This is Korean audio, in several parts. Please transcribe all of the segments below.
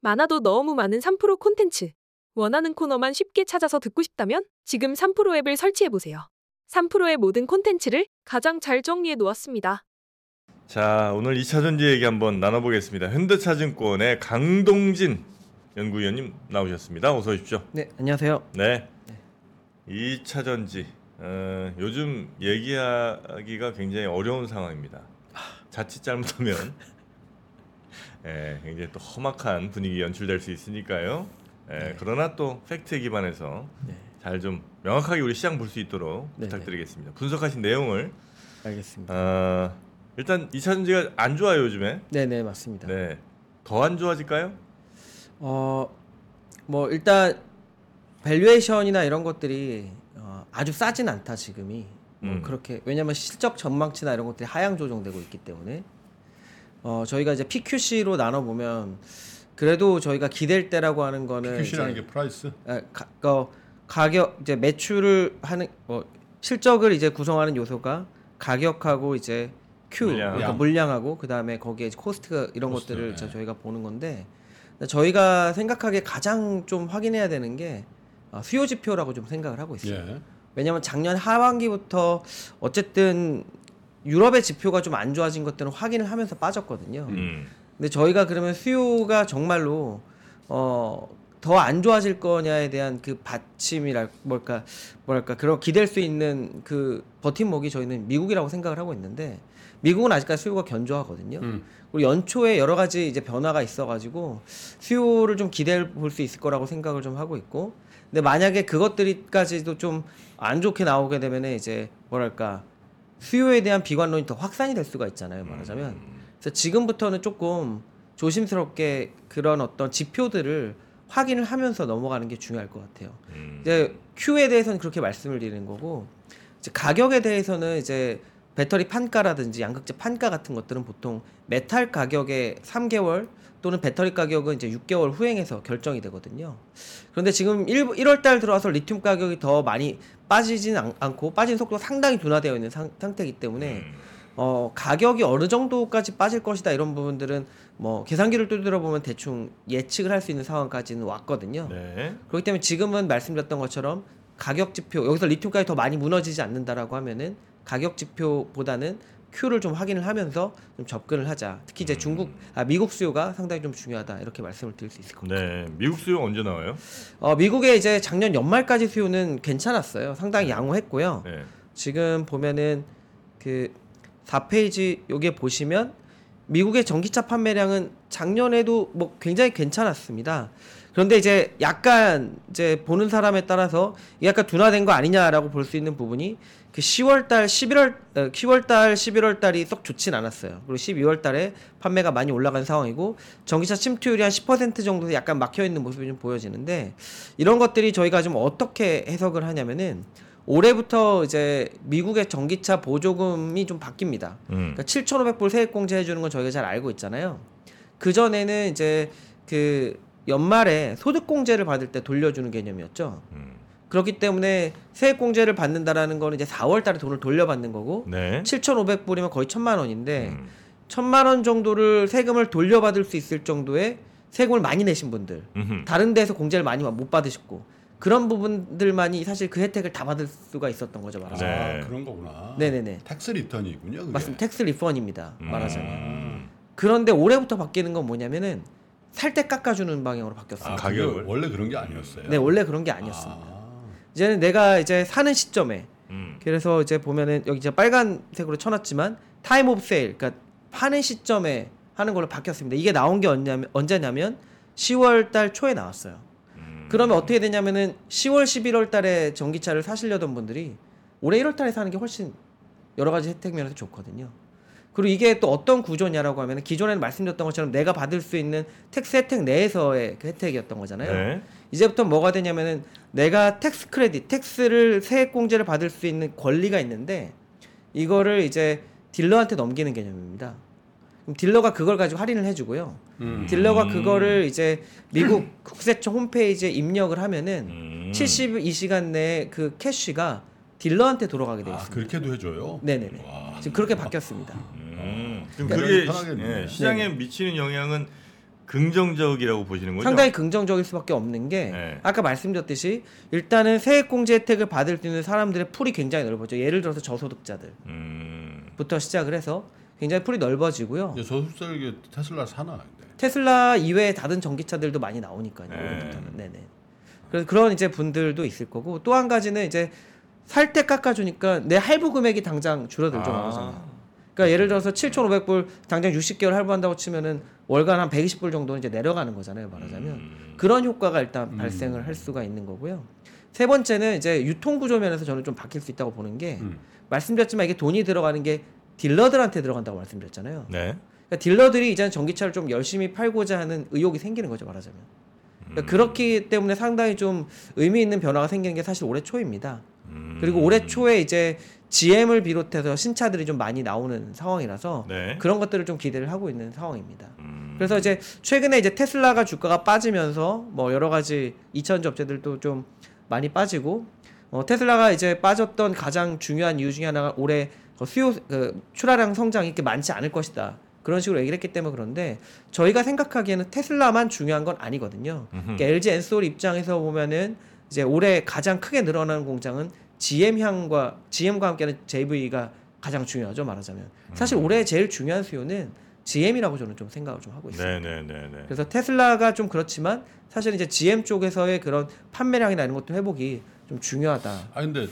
많아도 너무 많은 3프로 콘텐츠. 원하는 코너만 쉽게 찾아서 듣고 싶다면 지금 3프로 앱을 설치해보세요. 3프로의 모든 콘텐츠를 가장 잘 정리해 놓았습니다. 자, 오늘 2차 전지 얘기 한번 나눠보겠습니다. 현대차증권의 강동진 연구위원님 나오셨습니다. 어서 오십시오. 네, 안녕하세요. 네. 2차 전지. 어, 요즘 얘기하기가 굉장히 어려운 상황입니다. 자칫 잘못하면 예, 굉장히 또 험악한 분위기 연출될 수 있으니까요. 예, 네. 그러나 또 팩트에 기반해서 네, 잘좀 명확하게 우리 시장 볼 수 있도록 네, 부탁드리겠습니다. 분석하신 내용을 알겠습니다. 어, 일단 2차 전지가 안 좋아요 요즘에. 네, 네, 맞습니다. 네. 더 안 좋아질까요? 어, 뭐 일단 valuation이나 이런 것들이 어, 아주 싸진 않다 지금이. 뭐 음. 그렇게 왜냐면 실적 전망치나 이런 것들이 하향 조정되고 있기 때문에 어, 저희가 이제 PQC로 나눠 보면 그래도 저희가 기댈 데라고 하는 거는 QC라는 이제 게 price. 아, 가, 어, 가격 이제 매출을 하는 뭐 실적을 이제 구성하는 요소가 가격하고 이제 Q 물량. 그러니까 물량하고 그 다음에 거기에 cost 이런 cost, 것들을 네. 저- 저희가 보는 건데 저희가 생각하기에 가장 좀 확인해야 되는 게 어, 수요 지표라고 좀 생각을 하고 있어요. 예. 왜냐하면 작년 하반기부터 어쨌든 유럽의 지표가 좀 안 좋아진 것들은 확인을 하면서 빠졌거든요. 음. 근데 저희가 그러면 수요가 정말로 어, 더 안 좋아질 거냐에 대한 그 받침이랄 뭘까 뭐랄까 그런 기댈 수 있는 그 버팀목이 저희는 미국이라고 생각을 하고 있는데 미국은 아직까지 수요가 견조하거든요. 음. 그리고 연초에 여러 가지 이제 변화가 있어가지고 수요를 좀 기대해 볼 수 있을 거라고 생각을 좀 하고 있고 근데 만약에 그것들이까지도 좀 안 좋게 나오게 되면은 이제 뭐랄까 수요에 대한 비관론이 더 확산이 될 수가 있잖아요 말하자면 그래서 지금부터는 조금 조심스럽게 그런 어떤 지표들을 확인을 하면서 넘어가는 게 중요할 것 같아요. 음. 이제 Q에 대해서는 그렇게 말씀을 드리는 거고 이제 가격에 대해서는 이제 배터리 판가라든지 양극재 판가 같은 것들은 보통 메탈 가격의 3개월 또는 배터리 가격은 이제 6개월 후행해서 결정이 되거든요. 그런데 지금 1, 1월 달 들어와서 리튬 가격이 더 많이 빠지진 않, 않고 빠진 속도가 상당히 둔화되어 있는 상, 상태이기 때문에 음. 어, 가격이 어느 정도까지 빠질 것이다 이런 부분들은 뭐 계산기를 두드려 보면 대충 예측을 할 수 있는 상황까지는 왔거든요. 네. 그렇기 때문에 지금은 말씀드렸던 것처럼 가격 지표 여기서 리튬 가격이 더 많이 무너지지 않는다라고 하면은 가격 지표보다는 Q를 좀 확인을 하면서 좀 접근을 하자. 특히 이제 중국 아 미국 수요가 상당히 좀 중요하다 이렇게 말씀을 드릴 수 있을 것 같아요. 네. 미국 수요 언제 나와요? 어, 미국의 이제 작년 연말까지 수요는 괜찮았어요. 상당히 양호했고요. 네. 지금 보면은 그 4페이지 여기에 보시면 미국의 전기차 판매량은 작년에도 뭐 굉장히 괜찮았습니다. 그런데 이제 약간 이제 보는 사람에 따라서 약간 둔화된 거 아니냐라고 볼 수 있는 부분이 그 10월 달, 11월, 어, 10월 달, 11월 달이 썩 좋진 않았어요. 그리고 12월 달에 판매가 많이 올라간 상황이고 전기차 침투율이 한 10% 정도 약간 막혀 있는 모습이 좀 보여지는데 이런 것들이 저희가 좀 어떻게 해석을 하냐면은 올해부터 이제 미국의 전기차 보조금이 좀 바뀝니다. 음. 그러니까 7,500불 세액 공제 해 주는 건 저희가 잘 알고 있잖아요. 그 전에는 이제 그 연말에 소득 공제를 받을 때 돌려주는 개념이었죠. 음. 그렇기 때문에 세액 공제를 받는다라는 거는 이제 4월 달에 돈을 돌려받는 거고 네. 7,500불이면 거의 1,000만 원인데 음. 1,000만 원 정도를 세금을 돌려받을 수 있을 정도의 세금을 많이 내신 분들 음흠. 다른 데서 공제를 많이 못 받으셨고 그런 부분들만이 사실 그 혜택을 다 받을 수가 있었던 거죠 말하자면 네. 아, 그런 거구나. 네네네. tax return이군요. 그게. 맞습니다 tax refund입니다 음. 말하자면 그런데 올해부터 바뀌는 건 뭐냐면은 살 때 깎아주는 방향으로 아, 바뀌었어요 가- 그게 가격을? 원래 그런 게 아니었어요. 네 원래 그런 게 아니었습니다 아. 이제는 내가 이제 사는 시점에 음. 그래서 이제 보면은 여기 이제 빨간색으로 쳐놨지만 time of sale 그러니까 파는 시점에 하는 걸로 바뀌었습니다 이게 나온 게 언제냐면, 언제냐면 10월 달 초에 나왔어요 음. 그러면 어떻게 되냐면은 10월 11월 달에 전기차를 사시려던 분들이 올해 1월 달에 사는 게 훨씬 여러 가지 혜택 면에서 좋거든요. 그리고 이게 또 어떤 구조냐라고 하면 기존에는 말씀드렸던 것처럼 내가 받을 수 있는 tax 혜택 내에서의 그 혜택이었던 거잖아요. 네. 이제부터 뭐가 되냐면은 내가 tax credit, tax를 세액 공제를 받을 수 있는 권리가 있는데 이거를 이제 딜러한테 넘기는 개념입니다. 그럼 딜러가 그걸 가지고 할인을 해주고요. 음. 딜러가 그거를 이제 미국 국세청 홈페이지에 입력을 하면은 음. 72시간 내에 그 cash가 딜러한테 돌아가게 되어 아, 있습니다. 그렇게도 해줘요. 네네네. 와. 지금 그렇게 바뀌었습니다. 음. 그럼 그러니까 그게. 예, 시장에 미치는 영향은 긍정적이라고 보시는 거죠? 상당히 긍정적일 수밖에 없는 게 네. 아까 말씀드렸듯이 일단은 세액공제 혜택을 받을 수 있는 사람들의 풀이 굉장히 넓어져. 예를 들어서 저소득자들부터 음, 시작을 해서 굉장히 풀이 넓어지고요. 이제 저소득자에게 테슬라 사나 근데. 테슬라 이외에 다른 전기차들도 많이 나오니까요. 네. 네네. 그래서 그런 이제 분들도 있을 거고 또 한 가지는 이제 살 때 깎아주니까 내 할부 금액이 당장 줄어들죠. 아. 그러니까 예를 들어서 7,500불 당장 60개월 할부한다고 치면은 월간 한 120불 정도는 이제 내려가는 거잖아요. 말하자면 음, 그런 효과가 일단 발생을 할 수가 있는 거고요. 세 번째는 이제 유통 구조 면에서 저는 좀 바뀔 수 있다고 보는 게 음. 말씀드렸지만 이게 돈이 들어가는 게 딜러들한테 들어간다고 말씀드렸잖아요. 네. 그러니까 딜러들이 이제는 전기차를 좀 열심히 팔고자 하는 의욕이 생기는 거죠 말하자면. 그러니까 그렇기 때문에 상당히 좀 의미 있는 변화가 생기는 게 사실 올해 초입니다. 음, 그리고 올해 초에 이제 GM을 비롯해서 신차들이 좀 많이 나오는 상황이라서 네. 그런 것들을 좀 기대를 하고 있는 상황입니다. 음, 그래서 이제 최근에 이제 테슬라가 주가가 빠지면서 뭐 여러 가지 2차전지 업체들도 좀 많이 빠지고 어, 테슬라가 이제 빠졌던 가장 중요한 이유 중에 하나가 올해 그 수요 그 출하량 성장이 이렇게 많지 않을 것이다. 그런 식으로 얘기를 했기 때문에 그런데 저희가 생각하기에는 테슬라만 중요한 건 아니거든요. 그러니까 LG 엔솔 입장에서 보면은 이제 올해 가장 크게 늘어나는 공장은 GM향과 GM과 함께하는 JV가 가장 중요하죠 말하자면 사실 올해 제일 중요한 수요는 GM이라고 저는 좀 생각을 좀 하고 있어요. 네, 네, 네, 네. 그래서 테슬라가 좀 그렇지만 사실 이제 GM 쪽에서의 그런 판매량이나 이런 것도 회복이 좀 중요하다. 아 근데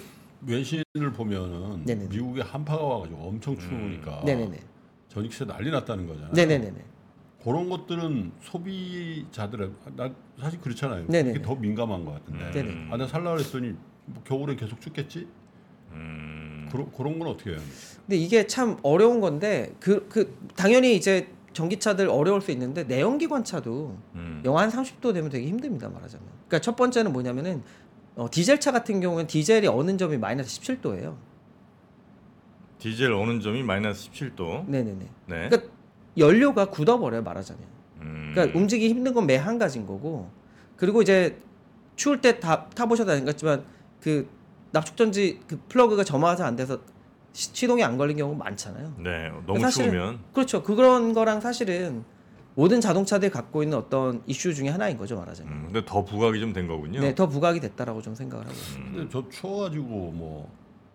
외신을 보면은 네네네. 미국에 한파가 와가지고 엄청 음. 추우니까 네네네. 전기세 난리 났다는 거잖아요. 네네네네. 그런 것들은 소비자들의 나 사실 그렇잖아요. 네네네. 그게 더 민감한 것 같은데. 네네. 아, 나 살라 그랬더니 뭐 겨울에 계속 춥겠지? 음, 그런 그런 건 어떻게 해요? 근데 이게 참 어려운 건데 그 그 당연히 이제 전기차들 어려울 수 있는데 내연기관 차도 음, 영하 한 30도 되면 되게 힘듭니다 말하자면. 그러니까 첫 번째는 뭐냐면은 어, 디젤 차 같은 경우는 디젤이 어는 점이 마이너스 17도예요. 디젤 어는점이 마이너스 17도. 네네네. 네. 그러니까 연료가 굳어버려요 말하자면. 음, 그러니까 움직이기 힘든 건 매 한 가지인 거고 그리고 이제 추울 때 다 타보셔도 알겠지만 그 납축전지 그 플러그가 점화가 안 돼서 시, 시동이 안 걸린 경우 많잖아요. 네, 너무 사실은 추우면 그렇죠. 그런 거랑 사실은 모든 자동차들이 갖고 있는 어떤 이슈 중에 하나인 거죠 말하자면. 음, 근데 더 부각이 좀 된 거군요. 네, 더 부각이 됐다라고 좀 생각을 하고 있습니다. 근데 저 추워가지고 뭐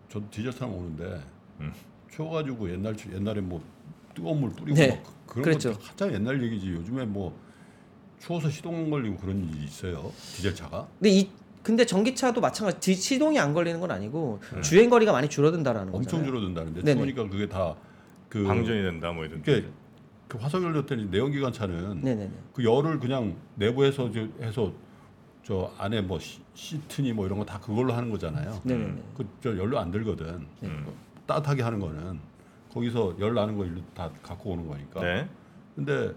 저 디젤 타고 오는데 음. 추워가지고 옛날 옛날에 뭐 뜨거운 물 뿌리고 네, 막 그런 그렇죠. 거 가장 옛날 얘기지. 요즘에 뭐 추워서 시동 걸리고 그런 일이 있어요. 디젤 차가. 근데 이 근데 전기차도 마찬가지. 디- 시동이 안 걸리는 건 아니고 주행 거리가 많이 줄어든다라는 네. 엄청 거잖아요. 줄어든다는데 네네. 추우니까 그게 다그 방전이 된다 뭐 이런. 이게 그 화석 연료 때는 내연기관 차는 네네네. 그 열을 그냥 내부에서 저 해서 저 안에 뭐 시, 시트니 뭐 이런 거 다 그걸로 하는 거잖아요. 네네네. 그저 연료 안 들거든. 음. 따뜻하게 하는 거는 거기서 열 나는 거 일로 다 갖고 오는 거니까. 네. 근데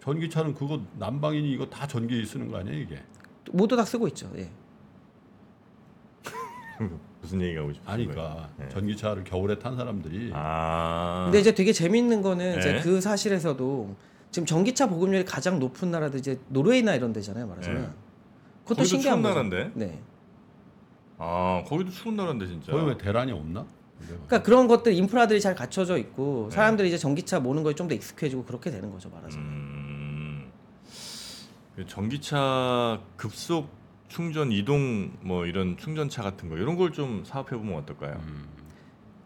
전기차는 그거 난방이니 이거 다 전기 쓰는 거 아니야 이게? 모두 다 쓰고 있죠. 예. 무슨 얘기가 하고 싶으신 거예요? 아니까 네. 전기차를 겨울에 탄 사람들이 아. 근데 이제 되게 재밌는 거는 이제 네. 그 사실에서도 지금 전기차 보급률이 가장 높은 나라도 이제 노르웨이나 이런 데잖아요, 말하자면. 네. 그것도 거기도 신기한 추운 거죠. 나라인데? 네. 아, 거기도 추운 나라인데 진짜. 거기 왜 대란이 없나? 그러니까 그런 것들 인프라들이 잘 갖춰져 있고 사람들이 이제 전기차 모는 거에 좀 더 익숙해지고 그렇게 되는 거죠, 말하자면. 음, 그 전기차 급속 충전 이동 뭐 이런 충전차 같은 거 이런 걸 좀 사업해 보면 어떨까요? 음.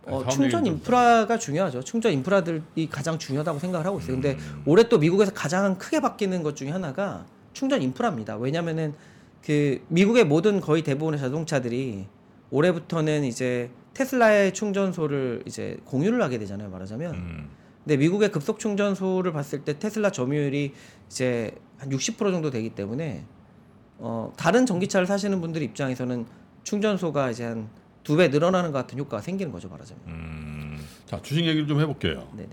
어, 충전 인프라가 중요하죠. 충전 인프라들이 가장 중요하다고 생각을 하고 있어요. 근데 음. 올해 또 미국에서 가장 크게 바뀌는 것 중에 하나가 충전 인프라입니다. 왜냐면은 그 미국의 모든 거의 대부분의 자동차들이 올해부터는 이제 테슬라의 충전소를 이제 공유를 하게 되잖아요. 말하자면. 음, 근데 미국의 급속 충전소를 봤을 때 테슬라 점유율이 이제 한 60% 정도 되기 때문에 어 다른 전기차를 사시는 분들 입장에서는 충전소가 이제 한 두 배 늘어나는 것 같은 효과가 생기는 거죠, 말하자면. 음, 자 주식 얘기를 좀 해볼게요. 네네.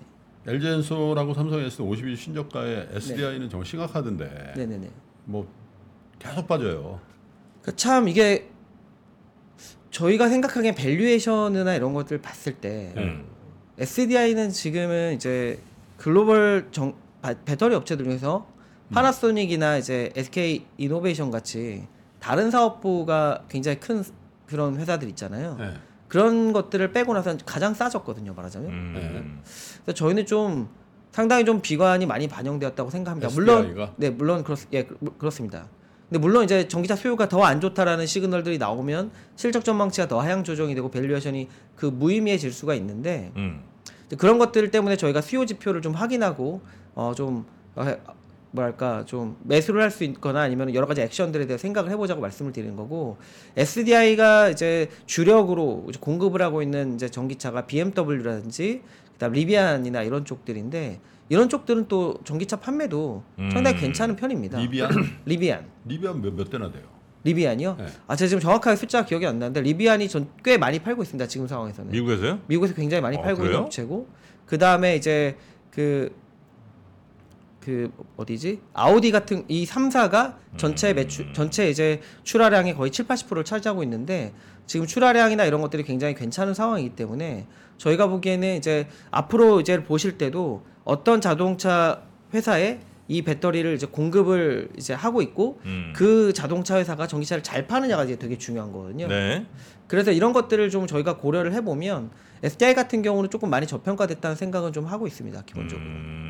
LG엔솔하고 삼성 S 52 신저가의 SDI는 정말 심각하던데 네네네. 뭐 계속 빠져요. 그 참 이게 저희가 생각하기엔 valuation이나 이런 것들 봤을 때 음. SDI는 지금은 이제 글로벌 정, 바- 배터리 업체들 중에서 파나소닉이나 이제 SK 이노베이션 같이 다른 사업부가 굉장히 큰 그런 회사들 있잖아요. 네. 그런 것들을 빼고 나서 가장 싸졌거든요, 말하자면. 음, 그래서 저희는 좀 상당히 좀 비관이 많이 반영되었다고 생각합니다. 물론 SDI 가? 네 물론 그렇 예 그- 그렇습니다. 근데 물론 이제 전기차 수요가 더 안 좋다라는 시그널들이 나오면 실적 전망치가 더 하향 조정이 되고 valuation이 그 무의미해질 수가 있는데 음. 그런 것들 때문에 저희가 수요 지표를 좀 확인하고 어 좀 뭐랄까 좀 매수를 할 수 있거나 아니면 여러 가지 액션들에 대해 생각을 해보자고 말씀을 드리는 거고 SDI가 이제 주력으로 이제 공급을 하고 있는 이제 전기차가 BMW라든지 그다음 리비안이나 이런 쪽들인데 이런 쪽들은 또 전기차 판매도 상당히 음. 괜찮은 편입니다. 리비안 리비안. 리비안 몇, 몇 대나 돼요? 리비안이요? 네. 아 제가 지금 정확하게 숫자가 기억이 안 나는데 리비안이 전 꽤 많이 팔고 있습니다. 지금 상황에서는. 미국에서요? 미국에서 굉장히 많이 어, 팔고 있는 그래요? 업체고 그 다음에 이제 그 그 어디지 아우디 같은 이 3사가 전체 매출 전체 이제 출하량의 거의 7, 80%를 차지하고 있는데 지금 출하량이나 이런 것들이 굉장히 괜찮은 상황이기 때문에 저희가 보기에는 이제 앞으로 이제 보실 때도 어떤 자동차 회사에 이 배터리를 이제 공급을 이제 하고 있고 음. 그 자동차 회사가 전기차를 잘 파느냐가 이제 되게 중요한 거거든요. 네. 그래서 이런 것들을 좀 저희가 고려를 해보면 SDI 같은 경우는 조금 많이 저평가됐다는 생각은 좀 하고 있습니다 기본적으로. 음.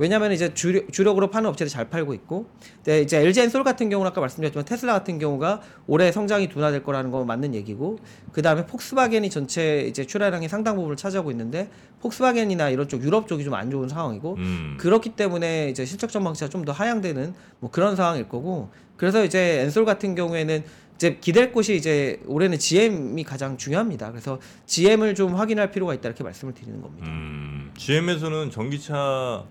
왜냐하면 이제 주력, 주력 으로 파는 업체들이 잘 팔고 있고, 근데 이제 LG 엔솔 같은 경우는 아까 말씀드렸지만 테슬라 같은 경우가 올해 성장이 둔화될 거라는 건 맞는 얘기고, 그 다음에 폭스바겐이 전체 이제 출하량의 상당 부분을 차지하고 있는데, 폭스바겐이나 이런 쪽 유럽 쪽이 좀 안 좋은 상황이고, 음. 그렇기 때문에 이제 실적 전망치가 좀 더 하향되는 뭐 그런 상황일 거고 그래서 이제 엔솔 같은 경우에는 이제 기댈 곳이 이제 올해는 GM이 가장 중요합니다. 그래서 GM을 좀 확인할 필요가 있다 이렇게 말씀을 드리는 겁니다. 음. GM에서는 전기차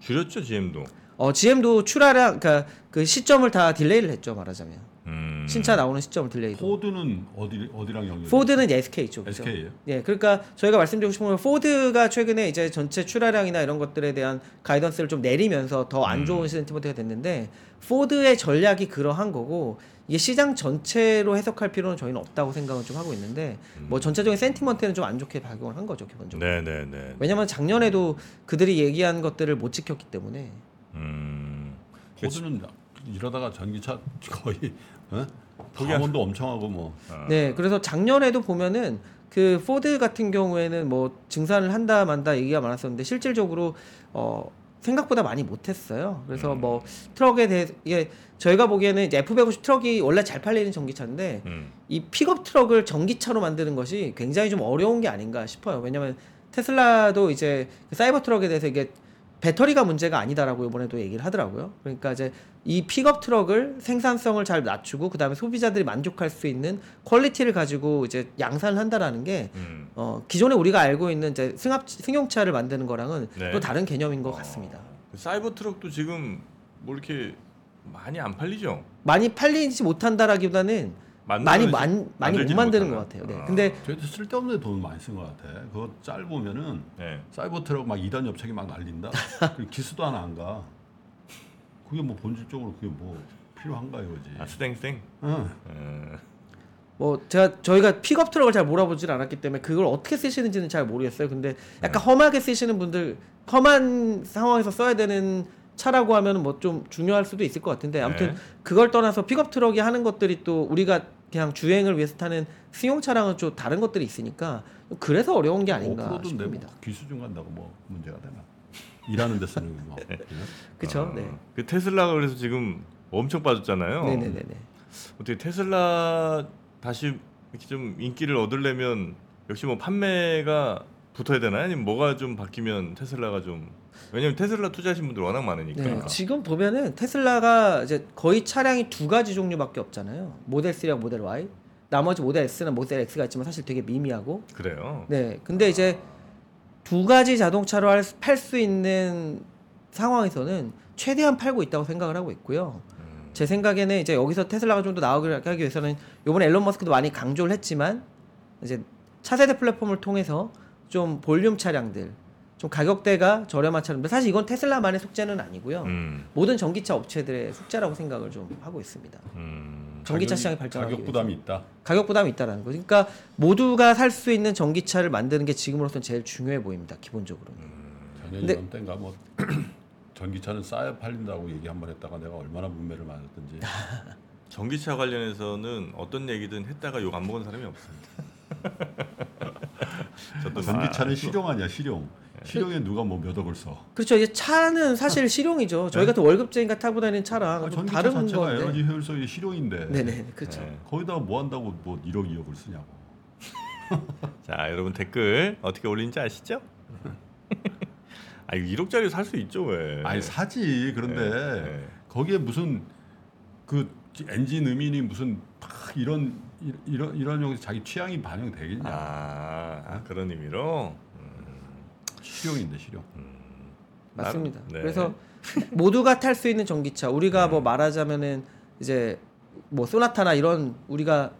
줄였죠, GM도. 어 GM도 출하량 그러니까 그 시점을 다 delay를 했죠 말하자면 음. 신차 나오는 시점을 delay도. 포드는 어디 어디랑 연결? 포드는 SK 쪽이죠. SK예요. 예, 그러니까 저희가 말씀드리고 싶은 건 포드가 최근에 이제 전체 출하량이나 이런 것들에 대한 guidance를 좀 내리면서 더 안 좋은 sentiment가 됐는데 포드의 전략이 그러한 거고 이게 시장 전체로 해석할 필요는 저희는 없다고 생각은 좀 하고 있는데 뭐 전체적인 sentiment는 좀 안 좋게 작용을 한 거죠 기본적으로. 네, 네, 네. 왜냐면 작년에도 그들이 얘기한 것들을 못 지켰기 때문에 음. 포드는 이러다가 전기차 거의 어? 포기한- 감원도 엄청 하고 뭐 아. 네, 그래서 작년에도 보면은 그 포드 같은 경우에는 뭐 증산을 한다 만다 얘기가 많았었는데 실질적으로 어 생각보다 많이 못했어요. 그래서 뭐 트럭에 대해 이게 저희가 보기에는 이제 F150 트럭이 원래 잘 팔리는 전기차인데 음. 이 픽업 트럭을 전기차로 만드는 것이 굉장히 좀 어려운 게 아닌가 싶어요. 왜냐면 테슬라도 이제 그 사이버 트럭에 대해서 이게 배터리가 문제가 아니다라고 이번에도 얘기를 하더라고요. 그러니까 이제 이 픽업 트럭을 생산성을 잘 낮추고 그다음에 소비자들이 만족할 수 있는 quality를 가지고 이제 양산을 한다라는 게 음. 어, 기존에 우리가 알고 있는 이제 승합 승용차를 만드는 거랑은 네. 또 다른 개념인 것 어. 같습니다. 사이버 트럭도 지금 뭐 이렇게 많이 안 팔리죠. 많이 팔리지 못한다라기보다는 많이 많, 많이 못 만드는 것? 같아요. 네. 아. 근데 저희도 쓸데없는 돈 많이 쓴 것 같아. 그거 짧으면은 네. 사이버 트럭 막 이단옆차기 막 날린다. 그리고 기스도 하나 안 가. 그게 뭐 본질적으로 그게 뭐 필요한가 이거지. 아, 스텐 스텐. 응. 음. 뭐 제가 저희가 픽업 트럭을 잘 몰아보질 않았기 때문에 그걸 어떻게 쓰시는지는 잘 모르겠어요. 근데 약간 네. 험하게 쓰시는 분들 험한 상황에서 써야 되는 차라고 하면 뭐 좀 중요할 수도 있을 것 같은데 아무튼 네. 그걸 떠나서 픽업 트럭이 하는 것들이 또 우리가 그냥 주행을 위해서 타는 승용 차량은 좀 다른 것들이 있으니까 그래서 어려운 게 아닌가 off-road인데 싶습니다. 뭐 기스 좀 간다고 뭐 문제가 되나? 일하는 데 쓰는 뭐. 그렇죠? 어, 네. 그 테슬라가 그래서 지금 엄청 빠졌잖아요. 네네네네. 어떻게 테슬라 다시 이렇게 좀 인기를 얻으려면 역시 뭐 판매가 붙어야 되나요? 아니면 뭐가 좀 바뀌면 테슬라가 좀 왜냐면 테슬라 투자하신 분들 워낙 많으니까. 네, 지금 보면은 테슬라가 이제 거의 차량이 두 가지 종류밖에 없잖아요. 모델 3랑 모델 Y. 나머지 모델 S는 모델 X가 있지만 사실 되게 미미하고. 그래요. 네. 근데 이제 두 가지 자동차로 팔 수 있는 상황에서는 최대한 팔고 있다고 생각을 하고 있고요. 음. 제 생각에는 이제 여기서 테슬라가 좀 더 나오게 하기 위해서는 요번에 앨런 머스크도 많이 강조를 했지만 이제 차세대 플랫폼을 통해서 좀 볼륨 차량들, 좀 가격대가 저렴한 차량들 사실 이건 테슬라만의 숙제는 아니고요. 음. 모든 전기차 업체들의 숙제라고 생각을 좀 하고 있습니다. 음. 전기차 가격이- 시장이 발전하기 가격 부담이 있다. 가격 부담이 있다라는 거. 그러니까 모두가 살 수 있는 전기차를 만드는 게 지금으로서는 제일 중요해 보입니다. 기본적으로는. 작년 근데- 이런 때인가 뭐 전기차는 싸야 팔린다고 얘기 한 번 했다가 내가 얼마나 문매를 맞았든지. 전기차 관련해서는 어떤 얘기든 했다가 욕 안 먹은 사람이 없습니다. 저도 전기차는 막- 실용 아니야 실용. 실용에 누가 뭐 몇 억을 써? 그렇죠. 이제 차는 사실 실용이죠. 저희 네. 같은 월급쟁이가 타고 다니는 차랑 아, 좀 전기차 다른 자체가 건데. 에너지 효율성이 실용인데 네네, 그렇죠. 네. 거기다가 뭐 한다고 뭐 1억 2억을 쓰냐고. 자 여러분 댓글 어떻게 올리는지 아시죠? 아 이거 1억짜리 살 수 있죠 왜? 아니 사지 그런데 네, 네. 거기에 무슨 그 엔진 음인이 무슨 막 이런 이- 이런 이런 용에서 자기 취향이 반영되겠냐? 아, 아, 그런 의미로. 실용인데 실용. 맞습니다. 네. 그래서 모두가 탈 수 있는 전기차. 우리가 뭐 말하자면은 이제 뭐 소나타나 이런 우리가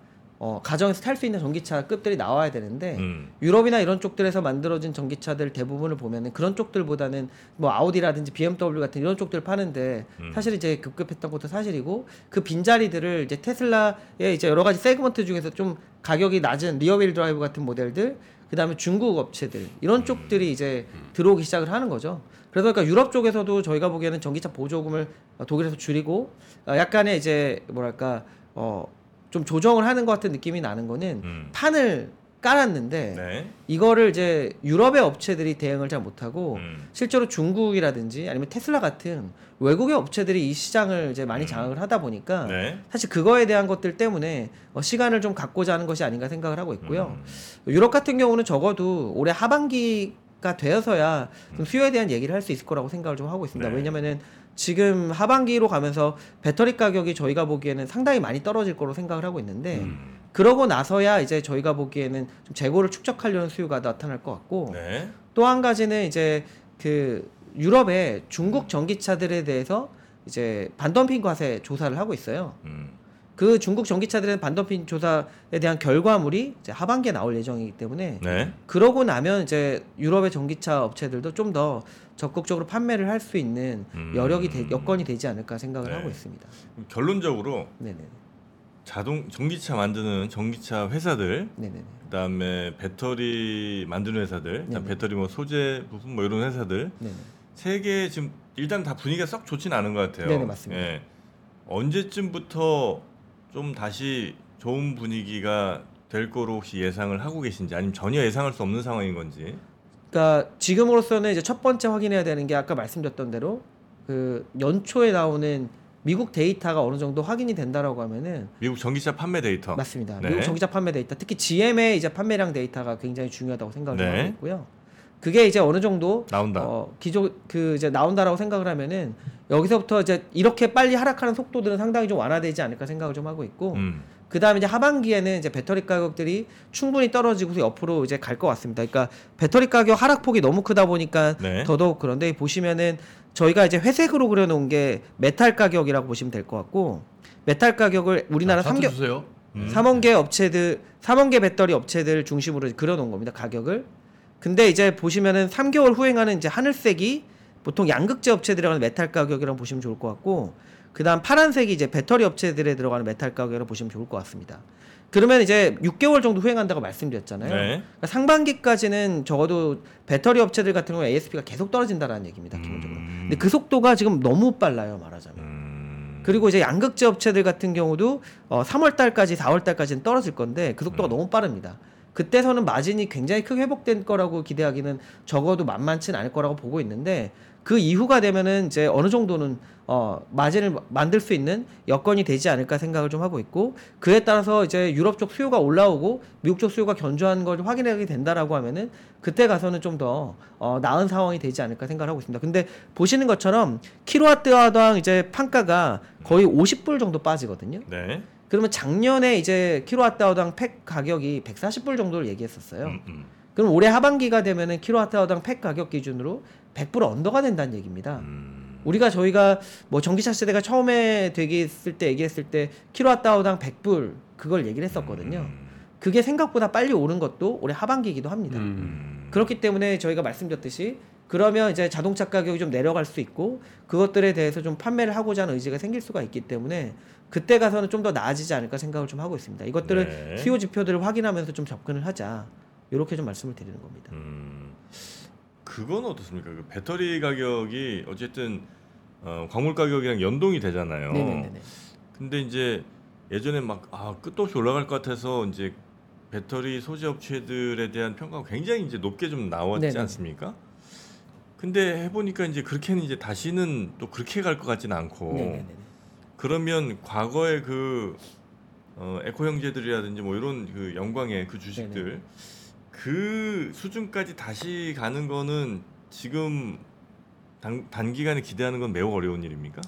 어, 가정에서 탈 수 있는 전기차 급들이 나와야 되는데 음. 유럽이나 이런 쪽들에서 만들어진 전기차들 대부분을 보면은 그런 쪽들보다는 뭐 아우디라든지 BMW 같은 이런 쪽들 파는데 음. 사실 이제 급급했던 것도 사실이고 그 빈자리들을 이제 테슬라의 이제 여러 가지 segment 중에서 좀 가격이 낮은 rear-wheel drive 같은 모델들 그다음에 중국 업체들 이런 쪽들이 이제 들어오기 시작을 하는 거죠. 그래서 그러니까 유럽 쪽에서도 저희가 보기에는 전기차 보조금을 어, 독일에서 줄이고 어, 약간의 이제 뭐랄까 어 좀 조정을 하는 것 같은 느낌이 나는 거는 음. 판을 깔았는데 네. 이거를 이제 유럽의 업체들이 대응을 잘 못하고 음. 실제로 중국이라든지 아니면 테슬라 같은 외국의 업체들이 이 시장을 이제 많이 장악을 하다 보니까 네. 사실 그거에 대한 것들 때문에 어, 시간을 좀 갖고자 하는 것이 아닌가 생각을 하고 있고요. 음. 유럽 같은 경우는 적어도 올해 하반기가 되어서야 좀 수요에 대한 얘기를 할 수 있을 거라고 생각을 좀 하고 있습니다. 네. 왜냐면은 지금 하반기로 가면서 배터리 가격이 저희가 보기에는 상당히 많이 떨어질 거로 생각을 하고 있는데 음. 그러고 나서야 이제 저희가 보기에는 좀 재고를 축적하려는 수요가 나타날 것 같고 네. 또한 가지는 이제 그 유럽의 중국 전기차들에 대해서 이제 반덤핑 과세 조사를 하고 있어요. 음. 그 중국 전기차들의 반덤핑 조사에 대한 결과물이 이제 하반기에 나올 예정이기 때문에 네. 그러고 나면 이제 유럽의 전기차 업체들도 좀 더 적극적으로 판매를 할 수 있는 음. 여력이 되, 여건이 되지 않을까 생각을 네. 하고 있습니다. 결론적으로 네네. 자동 전기차 만드는 전기차 회사들 네네. 그다음에 배터리 만드는 회사들, 그다음. 배터리 뭐 소재 부품 뭐 이런 회사들. 세계 지금 일단 다 분위기가 썩 좋진 않은 것 같아요. 네네, 맞습니다. 예. 언제쯤부터 좀 다시 좋은 분위기가 될 거로 혹시 예상을 하고 계신지 아니면 전혀 예상할 수 없는 상황인 건지. 그러니까 지금으로서는 이제 첫 번째 확인해야 되는 게 아까 말씀드렸던 대로 그 연초에 나오는 미국 데이터가 어느 정도 확인이 된다라고 하면은 미국 전기차 판매 데이터. 맞습니다. 네. 미국 전기차 판매 데이터, 특히 GM의 이제 판매량 데이터가 굉장히 중요하다고 생각을 네. 하고 있고요. 그게 이제 어느 정도 나온다. 어, 기존 그 이제 나온다라고 생각을 하면은 여기서부터 이제 이렇게 빨리 하락하는 속도들은 상당히 좀 완화되지 않을까 생각을 좀 하고 있고 음. 그 다음에 이제 하반기에는 이제 배터리 가격들이 충분히 떨어지고서 옆으로 이제 갈 것 같습니다. 그러니까 배터리 가격 하락폭이 너무 크다 보니까 네. 더더욱 그런데 보시면은 저희가 이제 회색으로 그려놓은 게 메탈 가격이라고 보시면 될 것 같고 메탈 가격을 우리나라 자, 삼 차트 개 주세요. 음. 삼원계 업체들 삼원계 배터리 업체들 중심으로 그려놓은 겁니다 가격을. 근데 이제 보시면은 3개월 후행하는 이제 하늘색이 보통 양극재 업체 들어가는 메탈 가격이라고 보시면 좋을 것 같고 그다음 파란색이 이제 배터리 업체들에 들어가는 메탈 가격이라고 보시면 좋을 것 같습니다. 그러면 이제 6개월 정도 후행한다고 말씀드렸잖아요. 네. 그러니까 상반기까지는 적어도 배터리 업체들 같은 경우에 ASP가 계속 떨어진다라는 얘기입니다. 기본적으로. 음. 근데 그 속도가 지금 너무 빨라요, 말하자면. 음. 그리고 이제 양극재 업체들 같은 경우도 어, 3월 달까지 4월 달까지는 떨어질 건데 그 속도가 음. 너무 빠릅니다. 그때서는 마진이 굉장히 크게 회복될 거라고 기대하기는 적어도 만만치는 않을 거라고 보고 있는데 그 이후가 되면은 이제 어느 정도는 어 마진을 만들 수 있는 여건이 되지 않을까 생각을 좀 하고 있고 그에 따라서 이제 유럽 쪽 수요가 올라오고 미국 쪽 수요가 견조한 걸 확인하게 된다라고 하면은 그때 가서는 좀더 어, 나은 상황이 되지 않을까 생각을 하고 있습니다. 근데 보시는 것처럼 킬로와트당 이제 판가가 거의 50불 정도 빠지거든요. 네. 그러면 작년에 이제 킬로와트당 팩 가격이 140불 정도를 얘기했었어요. 음, 음. 그럼 올해 하반기가 되면은 킬로와트당 팩 가격 기준으로 100불 언더가 된다는 얘기입니다. 음. 우리가 저희가 뭐 전기차 세대가 처음에 되게 했을 때 얘기했을 때 킬로와트당 100불 그걸 얘기를 했었거든요. 음. 그게 생각보다 빨리 오른 것도 올해 하반기이기도 합니다. 음. 음. 그렇기 때문에 저희가 말씀드렸듯이 그러면 이제 자동차 가격이 좀 내려갈 수 있고 그것들에 대해서 좀 판매를 하고자 하는 의지가 생길 수가 있기 때문에 그때 가서는 좀 더 나아지지 않을까 생각을 좀 하고 있습니다. 이것들을 네. 수요 지표들을 확인하면서 좀 접근을 하자. 이렇게 좀 말씀을 드리는 겁니다. 음, 그건 어떻습니까? 그 배터리 가격이 어쨌든 어, 광물 가격이랑 연동이 되잖아요. 네네네. 근데 이제 예전에 막 아, 끝도 없이 올라갈 것 같아서 이제 배터리 소재 업체들에 대한 평가가 굉장히 이제 높게 좀 나왔지 네네. 않습니까? 근데 해보니까 이제 그렇게는 이제 다시는 또 그렇게 갈 것 같지는 않고 네네네. 그러면 과거의 그 어, 에코 형제들이라든지 뭐 이런 그 영광의 그 주식들 네네. 그 수준까지 다시 가는 거는 지금 단, 단기간에 기대하는 건 매우 어려운 일입니까?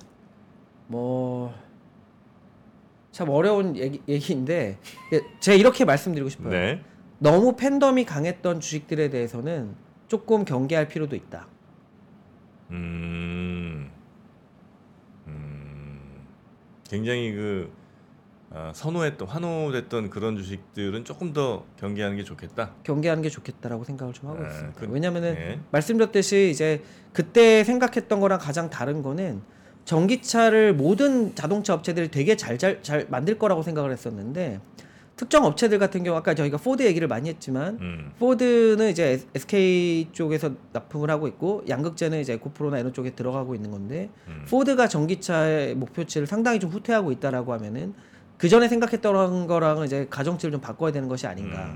뭐. 참 어려운 얘기, 얘기인데 예, 제가 이렇게 말씀드리고 싶어요. 네. 너무 팬덤이 강했던 주식들에 대해서는 조금 경계할 필요도 있다. 음, 음, 굉장히 그 아, 선호했던 환호됐던 그런 주식들은 조금 더 경계하는 게 좋겠다. 경계하는 게 좋겠다라고 생각을 좀 하고 아, 있습니다. 그- 왜냐면은 네. 말씀드렸듯이 이제 그때 생각했던 거랑 가장 다른 거는 전기차를 모든 자동차 업체들이 되게 잘 잘 잘 만들 거라고 생각을 했었는데 특정 업체들 같은 경우 아까 저희가 포드 얘기를 많이 했지만 음, 포드는 이제 SK 쪽에서 납품을 하고 있고 양극재는 이제 에코프로나 이런 쪽에 들어가고 있는 건데 음. 포드가 전기차의 목표치를 상당히 좀 후퇴하고 있다라고 하면은 그 전에 생각했던 거랑은 이제 가정치를 좀 바꿔야 되는 것이 아닌가라는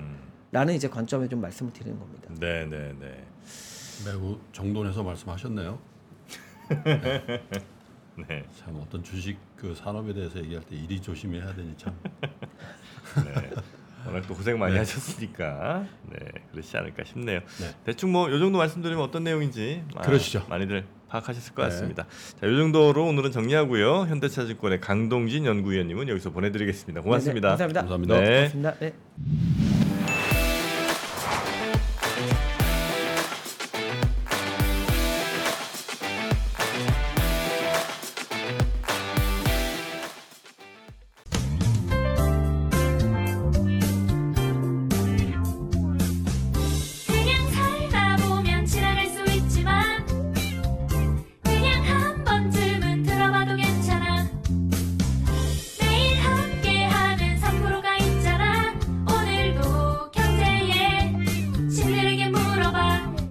음, 이제 관점에 좀 말씀을 드리는 겁니다. 네, 네, 네. 매우 정돈해서 말씀하셨네요. 네. 참 어떤 주식 그 산업에 대해서 얘기할 때 이리 조심해야 되니 참. 네. 워낙 또 고생 많이 네. 하셨으니까 네 그렇지 않을까 싶네요. 네. 대충 뭐 요 정도 말씀드리면 어떤 내용인지 아, 그러시죠. 많이들 파악하셨을 것 네. 같습니다. 자, 요 정도로 오늘은 정리하고요. 현대차증권의 강동진 연구위원님은 여기서 보내드리겠습니다. 고맙습니다. 네, 네, 감사합니다. 감사합니다. 네. 고맙습니다. 네.